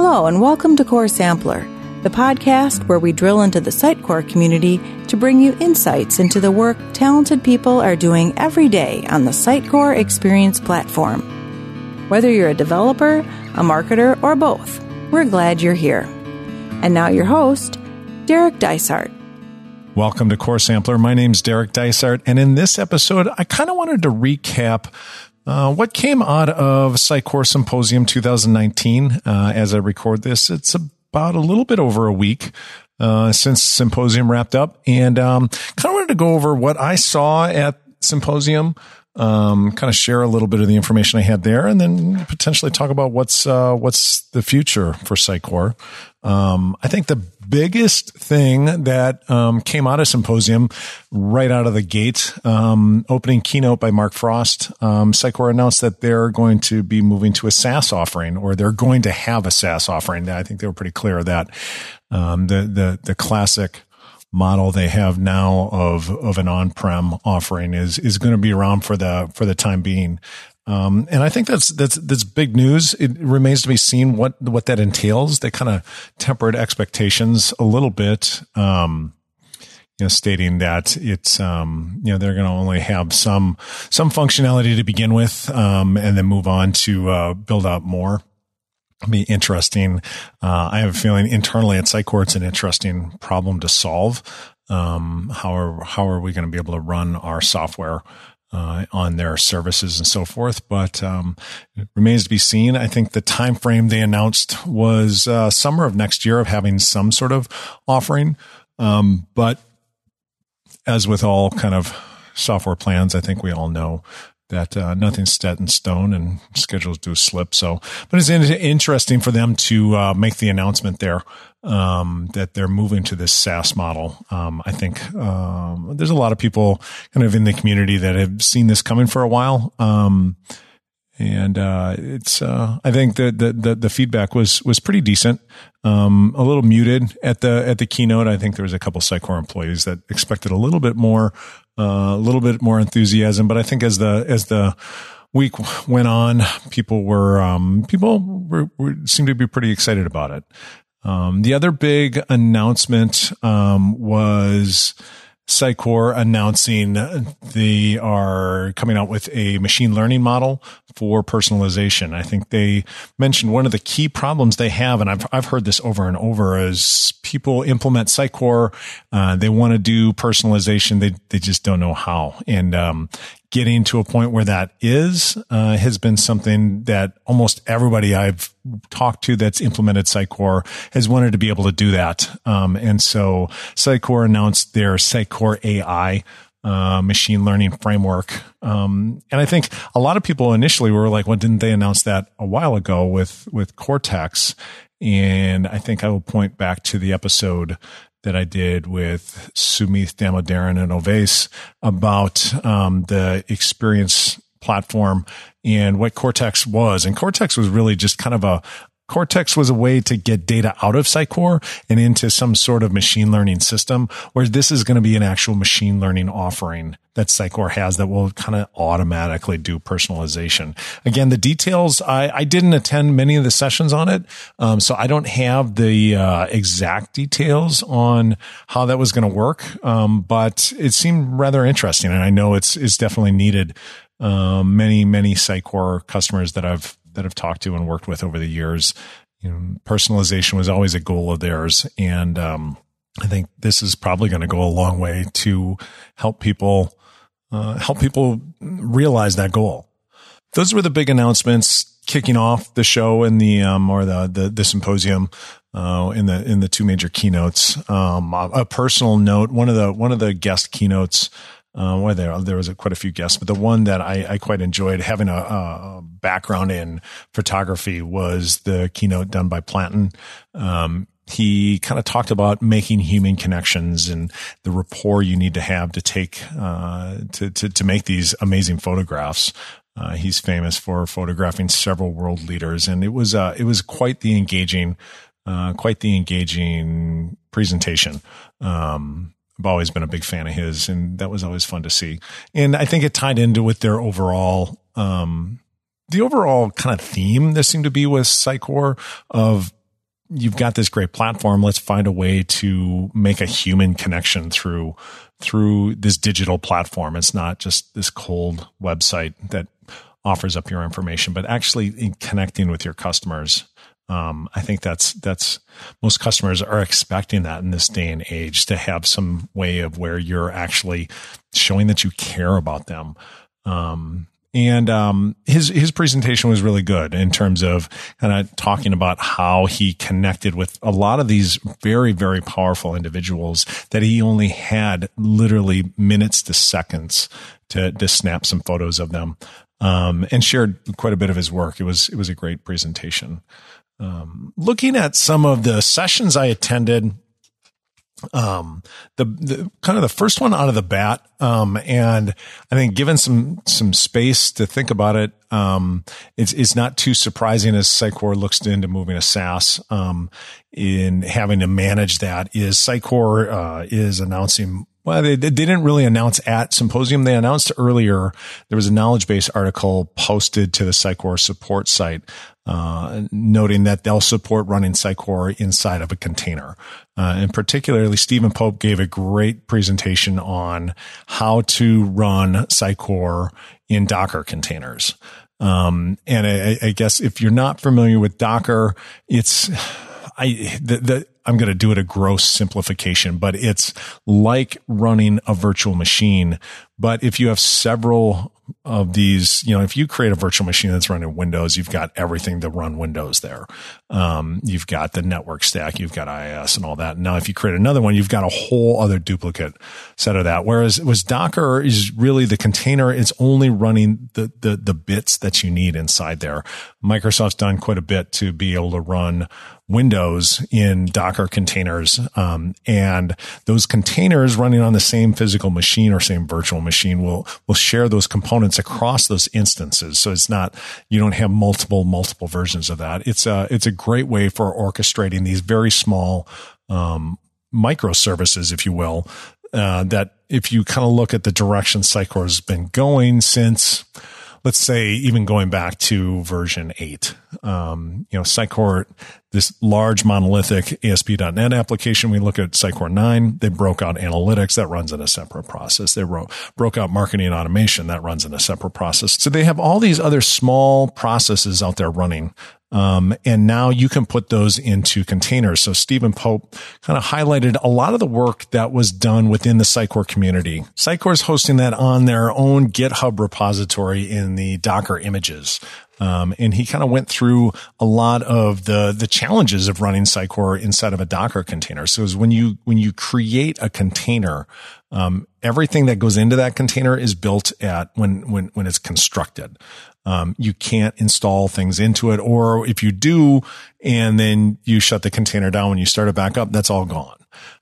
Hello, and welcome to Core Sampler, the podcast where we drill into the Sitecore community to bring you insights into the work talented people are doing every day on the Sitecore Experience platform. Whether you're a developer, a marketer, or both, we're glad you're here. And now your host, Derek Dysart. Welcome to Core Sampler. My name's Derek Dysart, and in this episode, I kind of wanted to recap uh, what came out of Sitecore Symposium 2019 uh, as I record this? It's about a little bit over a week uh, since Symposium wrapped up, and um, kind of wanted to go over what I saw at Symposium. Um, kind of share a little bit of the information I had there, and then potentially talk about what's uh, what's the future for Sitecore. Um, I think the biggest thing that um, came out of Symposium right out of the gate, um, opening keynote by Mark Frost, um, announced that they're going to be moving to a SaaS offering, or they're going to have a SaaS offering. I think they were pretty clear of that. Um, the the the classic model they have now of of an on-prem offering is is going to be around for the for the time being. Um, and I think that's that's that's big news. It remains to be seen what what that entails. They kind of tempered expectations a little bit, um, you know, stating that it's um, you know they're going to only have some some functionality to begin with, um, and then move on to uh, build out more. Be interesting. Uh, I have a feeling internally at Sitecore it's an interesting problem to solve. Um, how are how are we going to be able to run our software uh, on their services and so forth. But um, it remains to be seen. I think the time frame they announced was uh, summer of next year of having some sort of offering. Um, but as with all kind of software plans, I think we all know that uh, nothing's set in stone and schedules do slip. So, but it's interesting for them to uh, make the announcement there um, that they're moving to this SaaS model. Um, I think um, there's a lot of people kind of in the community that have seen this coming for a while. Um, and uh, it's uh, I think the, the, the the feedback was was pretty decent. Um, a little muted at the at the keynote. I think there was a couple Sitecore employees that expected a little bit more, a little bit more enthusiasm. But I think as the as the week went on, people were um, people were, were seemed to be pretty excited about it. Um, the other big announcement um, was Sitecore announcing they are coming out with a machine learning model for personalization. I think they mentioned one of the key problems they have, and I've I've heard this over and over, is people implement Sitecore, uh, they want to do personalization, they they just don't know how, and um, getting to a point where that is uh, has been something that almost everybody I've talked to that's implemented Sitecore has wanted to be able to do that. Um, and so Sitecore announced their Sitecore AI uh, machine learning framework. Um, and I think a lot of people initially were like, well, didn't they announce that a while ago with, with Cortex? And I think I will point back to the episode that I did with Sumith Damodaran and Ovais about um, the experience platform and what Cortex was. And Cortex was really just kind of a, Cortex was a way to get data out of Sitecore and into some sort of machine learning system, whereas this is going to be an actual machine learning offering that Sitecore has that will kind of automatically do personalization. Again, the details, I, I didn't attend many of the sessions on it, um, so I don't have the uh, exact details on how that was going to work, um, but it seemed rather interesting, and I know it's it's definitely needed. Um, many many Sitecore customers that I've that I've talked to and worked with over the years, you know, personalization was always a goal of theirs. And, um, I think this is probably going to go a long way to help people, uh, help people realize that goal. Those were the big announcements kicking off the show and the, um, or the, the, the symposium. Uh, in the in the two major keynotes, um, a, a personal note. One of the one of the guest keynotes uh, there there was a, quite a few guests, but the one that I, I quite enjoyed having a, a, background in photography was the keynote done by Platon. Um, he kind of talked about making human connections and the rapport you need to have to take uh, to, to to make these amazing photographs. Uh, he's famous for photographing several world leaders, and it was uh, it was quite the engaging, uh, quite the engaging presentation. Um, I've always been a big fan of his, and that was always fun to see. And I think it tied into with their overall, um, the overall kind of theme there seemed to be with Sitecore of you've got this great platform. Let's find a way to make a human connection through through this digital platform. It's not just this cold website that offers up your information, but actually in connecting with your customers. Um, I think that's that's most customers are expecting that in this day and age to have some way of where you're actually showing that you care about them. Um, and um, his his presentation was really good in terms of kind of talking about how he connected with a lot of these very very powerful individuals that he only had literally minutes to seconds to to snap some photos of them um, and shared quite a bit of his work. It was it was a great presentation. Um, looking at some of the sessions I attended, um, the, the kind of the first one out of the bat, um, and I think given some some space to think about it, um, it's it's not too surprising as Sitecore looks into moving to SaaS, um, in having to manage that. Is Sitecore uh, is announcing well, they, they, didn't really announce at Symposium. They announced earlier there was a knowledge base article posted to the Sitecore support site, uh, noting that they'll support running Sitecore inside of a container. Uh, and particularly, Stephen Pope gave a great presentation on how to run Sitecore in Docker containers. Um, and I, I guess if you're not familiar with Docker, it's I the, the I'm going to do it a gross simplification, but it's like running a virtual machine. But if you have several of these, you know, if you create a virtual machine that's running Windows, you've got everything to run Windows there. Um, you've got the network stack, you've got IIS and all that. Now, if you create another one, you've got a whole other duplicate set of that. Whereas was Docker is really the container. It's only running the, the, the bits that you need inside there. Microsoft's done quite a bit to be able to run Windows in Docker containers. Um, and those containers running on the same physical machine or same virtual machine will, will share those components across those instances. So it's not, you don't have multiple, multiple versions of that. It's a, it's a great way for orchestrating these very small, um, microservices, if you will, uh, that if you kind of look at the direction Sitecore has been going since, let's say even going back to version eight, um, you know, Sitecore, this large monolithic ASP.NET application. We look at Sitecore 9. They broke out analytics that runs in a separate process. They wrote, broke out marketing and automation that runs in a separate process. So they have all these other small processes out there running um, and now you can put those into containers. So Stephen Pope kind of highlighted a lot of the work that was done within the Sitecore community. Sitecore is hosting that on their own GitHub repository in the Docker images. Um, and he kind of went through a lot of the the challenges of running Sitecore inside of a Docker container. So is when you when you create a container, um, everything that goes into that container is built at when when when it's constructed. Um, you can't install things into it, or if you do, and then you shut the container down when you start it back up, that's all gone.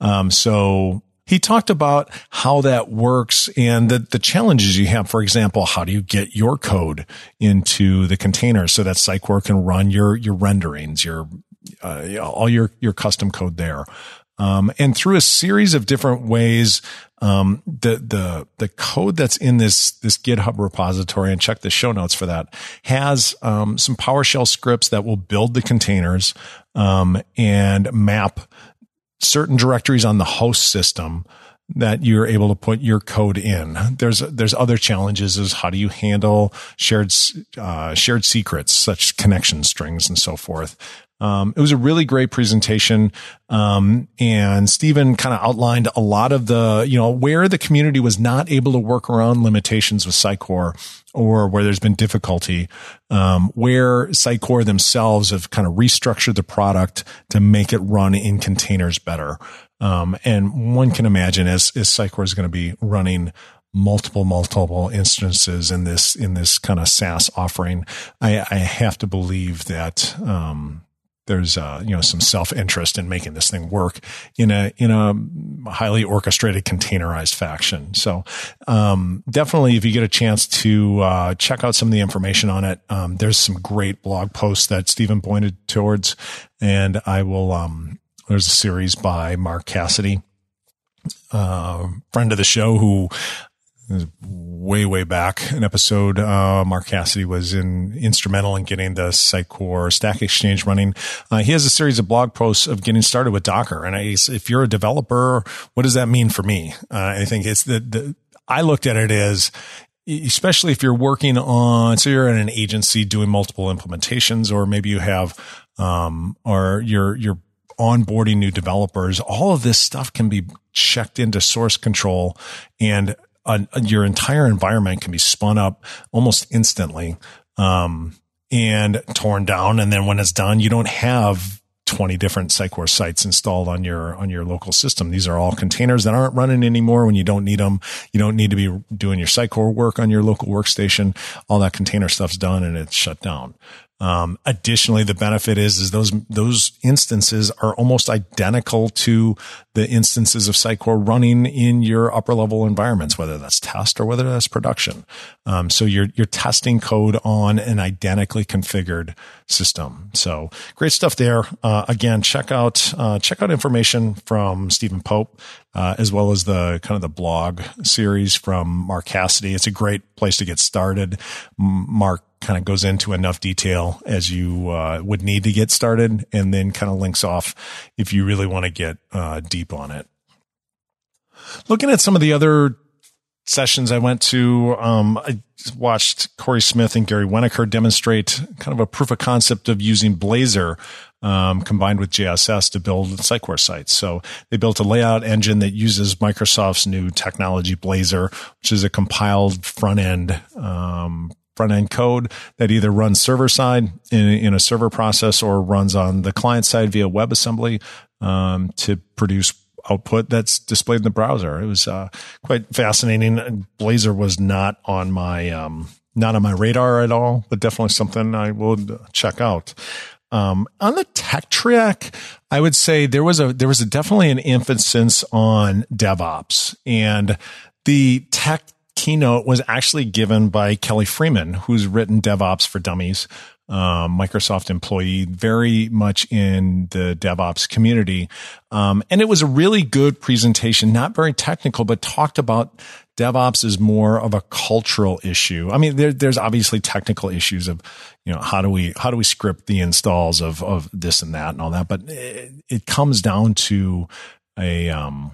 Um, so he talked about how that works and the, the challenges you have. For example, how do you get your code into the container so that Sitecore can run your, your renderings, your, uh, all your, your custom code there. Um, and through a series of different ways, um, the the the code that's in this this GitHub repository and check the show notes for that has um, some PowerShell scripts that will build the containers um, and map certain directories on the host system that you're able to put your code in. There's there's other challenges is how do you handle shared uh, shared secrets such connection strings and so forth. Um, it was a really great presentation. Um, and Stephen kind of outlined a lot of the, you know, where the community was not able to work around limitations with Sitecore or where there's been difficulty, um, where Sitecore themselves have kind of restructured the product to make it run in containers better. Um, and one can imagine as, as Sitecore is going to be running multiple multiple instances in this in this kind of SaaS offering, I, I have to believe that um, there's uh, you know some self interest in making this thing work in a in a highly orchestrated containerized fashion. So um, definitely, if you get a chance to uh, check out some of the information on it, um, there's some great blog posts that Stephen pointed towards, and I will. Um, there's a series by Mark Cassidy, uh, friend of the show, who way, way back an episode. Uh, Mark Cassidy was in instrumental in getting the Sitecore Stack Exchange running. Uh, he has a series of blog posts of getting started with Docker. And I, if you're a developer, what does that mean for me? Uh, I think it's the, the, I looked at it as especially if you're working on, so you're in an agency doing multiple implementations, or maybe you have, um, or you're, you're onboarding new developers. All of this stuff can be checked into source control and your entire environment can be spun up almost instantly. Um, and torn down. And then when it's done, you don't have 20 different Sitecore sites installed on your, on your local system. These are all containers that aren't running anymore when you don't need them. You don't need to be doing your Sitecore work on your local workstation. All that container stuff's done and it's shut down. Um, additionally, the benefit is, is those, those instances are almost identical to the instances of Sitecore running in your upper level environments, whether that's test or whether that's production. Um, so you're, you're testing code on an identically configured system. So great stuff there. Uh, again, check out, uh, check out information from Stephen Pope, uh, as well as the kind of the blog series from Mark Cassidy. It's a great place to get started. Mark kind of goes into enough detail as you uh, would need to get started and then kind of links off if you really want to get uh, deep on it. Looking at some of the other sessions I went to, um, I watched Corey Smith and Gary Wenneker demonstrate kind of a proof of concept of using Blazor um, combined with JSS to build Sitecore sites. So they built a layout engine that uses Microsoft's new technology Blazor, which is a compiled front end um, front end code that either runs server side in, in, a server process or runs on the client side via WebAssembly um, to produce output that's displayed in the browser. It was uh, quite fascinating. Blazor was not on my um, not on my radar at all, but definitely something I would check out. Um, on the tech track, I would say there was a there was a definitely an emphasis on DevOps. And the tech keynote was actually given by Emily Freeman, who's written DevOps for Dummies, um, Microsoft employee, very much in the DevOps community. Um, and it was a really good presentation, not very technical, but talked about DevOps as more of a cultural issue. I mean, there, there's obviously technical issues of, you know, how do we, how do we script the installs of, of this and that and all that, but it, it comes down to a, um,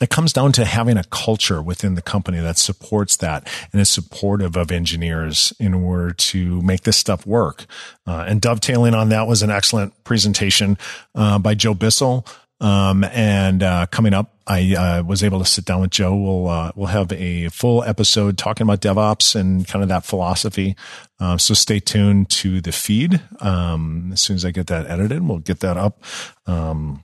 it comes down to having a culture within the company that supports that and is supportive of engineers in order to make this stuff work. Uh, and dovetailing on that was an excellent presentation uh, by Joe Bissell. Um, and uh, coming up, I uh, was able to sit down with Joe. We'll uh, we'll have a full episode talking about DevOps and kind of that philosophy. Uh, so stay tuned to the feed. Um, as soon as I get that edited, we'll get that up. Um,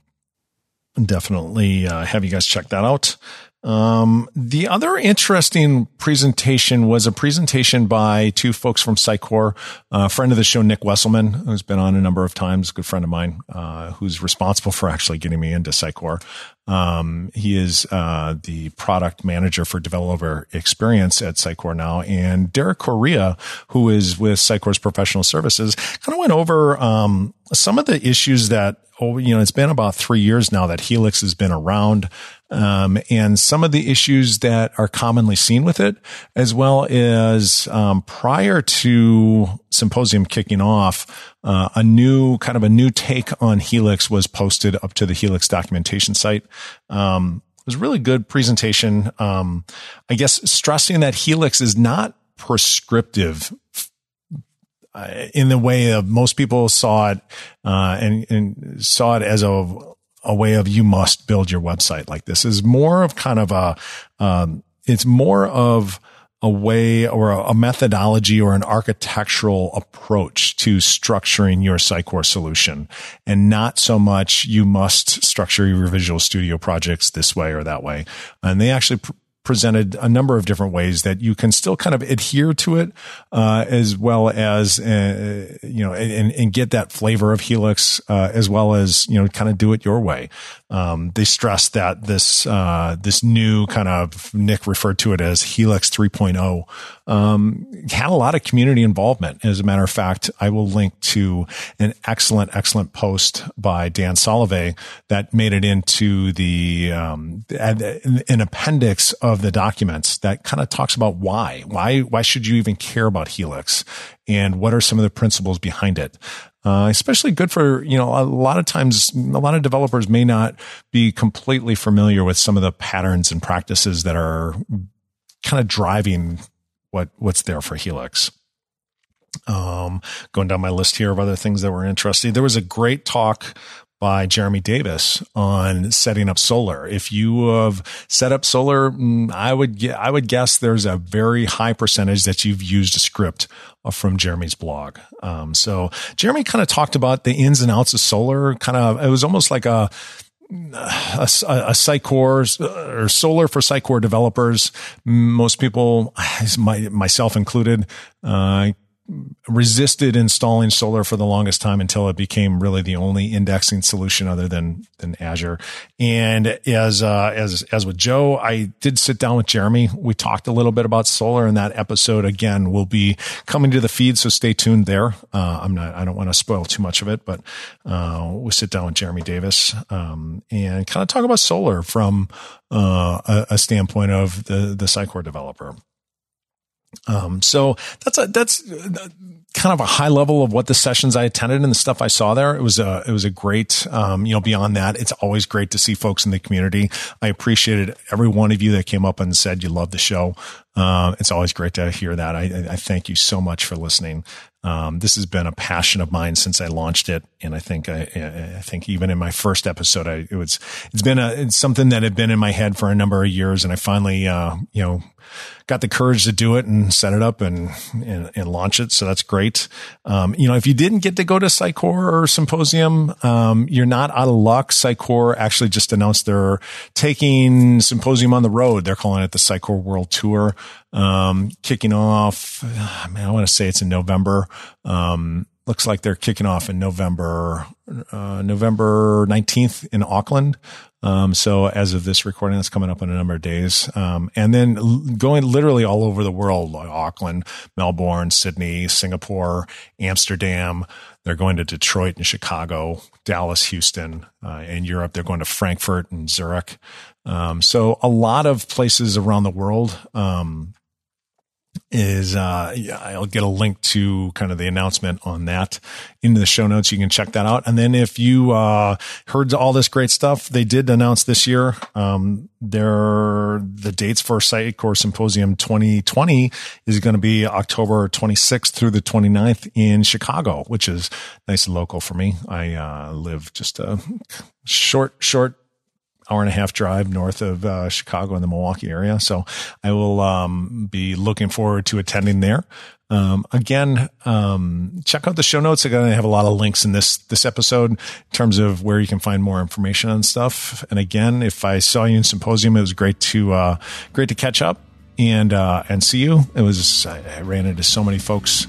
definitely uh, have you guys check that out. Um, the other interesting presentation was a presentation by two folks from Sitecore, a friend of the show, Nick Wesselman, who's been on a number of times, good friend of mine, uh, who's responsible for actually getting me into Sitecore. Um, he is, uh, the product manager for developer experience at Sitecore now. And Derek Correa, who is with Sitecore's professional services, kind of went over, um, some of the issues that oh, you know, it's been about three years now that Helix has been around. Um, and some of the issues that are commonly seen with it, as well as um, prior to symposium kicking off, uh, a new kind of a new take on Helix was posted up to the Helix documentation site. Um, it was a really good presentation. Um, I guess stressing that Helix is not prescriptive uh, in the way of most people saw it uh, and, and saw it as a a way of you must build your website like this is more of kind of a um, it's more of a way or a, methodology or an architectural approach to structuring your Sitecore solution and not so much you must structure your Visual Studio projects this way or that way. And they actually pr- presented a number of different ways that you can still kind of adhere to it, uh, as well as, uh, you know, and, and get that flavor of Helix, uh, as well as, you know, kind of do it your way. Um, they stressed that this, uh, this new kind of Nick referred to it as Helix 3.0, um, had a lot of community involvement. As a matter of fact, I will link to an excellent, excellent post by Dan Solovay that made it into the, um, an appendix of of the documents that kind of talks about why, why, why should you even care about Helix and what are some of the principles behind it? Uh, especially good for, you know, a lot of times, a lot of developers may not be completely familiar with some of the patterns and practices that are kind of driving what, what's there for Helix. Um, going down my list here of other things that were interesting. There was a great talk by Jeremy Davis on setting up Solr. If you have set up Solr, mm, I would I would guess there's a very high percentage that you've used a script uh, from Jeremy's blog. Um, so Jeremy kind of talked about the ins and outs of Solr. Kind of, it was almost like a a, a Sitecore or Solr for Sitecore developers. Most people, my, myself included, uh, resisted installing Solr for the longest time until it became really the only indexing solution other than than Azure. And as uh, as as with Joe, I did sit down with Jeremy. We talked a little bit about Solr, and that episode again will be coming to the feed. So stay tuned there. Uh, I'm not. I don't want to spoil too much of it, but uh, we'll sit down with Jeremy Davis um, and kind of talk about Solr from uh, a, a standpoint of the the Sitecore developer. Um, so that's a, that's kind of a high level of what the sessions I attended and the stuff I saw there. It was a, it was a great, um, you know, beyond that, it's always great to see folks in the community. I appreciated every one of you that came up and said you love the show. Uh, it's always great to hear that. I, I thank you so much for listening. Um, this has been a passion of mine since I launched it, and I think I, I think even in my first episode, I, it was it's been a it's something that had been in my head for a number of years, and I finally uh, you know got the courage to do it and set it up and and, and launch it. So that's great. Um, you know, if you didn't get to go to Sitecore or Symposium, um, you're not out of luck. Sitecore actually just announced they're taking Symposium on the road. They're calling it the Sitecore World Tour um, kicking off. I, mean, I want to say it's in November. Um, looks like they're kicking off in November, uh, November 19th in Auckland. Um, so as of this recording, that's coming up in a number of days. Um, and then going literally all over the world, like Auckland, Melbourne, Sydney, Singapore, Amsterdam. They're going to Detroit and Chicago, Dallas, Houston, uh, in Europe. They're going to Frankfurt and Zurich. Um, so a lot of places around the world. Um, is uh, I'll get a link to kind of the announcement on that in the show notes. You can check that out. And then if you uh, heard all this great stuff, they did announce this year um, their the dates for Sitecore Symposium 2020 is going to be October 26th through the 29th in Chicago, which is nice and local for me. I uh, live just a short short hour and a half drive north of uh, Chicago in the Milwaukee area. So I will um, be looking forward to attending there. Um, again, um, check out the show notes. To have a lot of links in this, this episode in terms of where you can find more information on stuff. And again, if I saw you in symposium, it was great to, uh, great to catch up and, uh, and see you. It was, I ran into so many folks,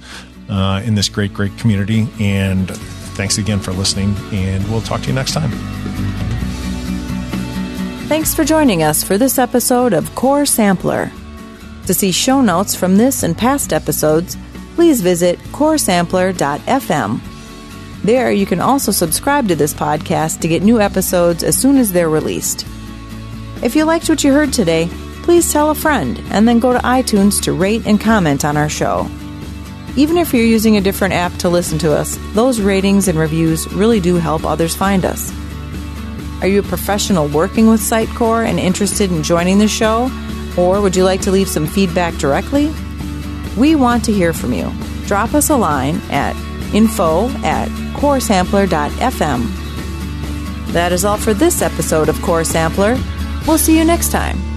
uh, in this great, great community. And thanks again for listening and we'll talk to you next time. Thanks for joining us for this episode of Core Sampler. To see show notes from this and past episodes, please visit coresampler.fm. There, you can also subscribe to this podcast to get new episodes as soon as they're released. If you liked what you heard today, please tell a friend and then go to iTunes to rate and comment on our show. Even if you're using a different app to listen to us, those ratings and reviews really do help others find us. Are you a professional working with Sitecore and interested in joining the show? Or would you like to leave some feedback directly? We want to hear from you. Drop us a line at info at coresampler.fm. That is all for this episode of Core Sampler. We'll see you next time.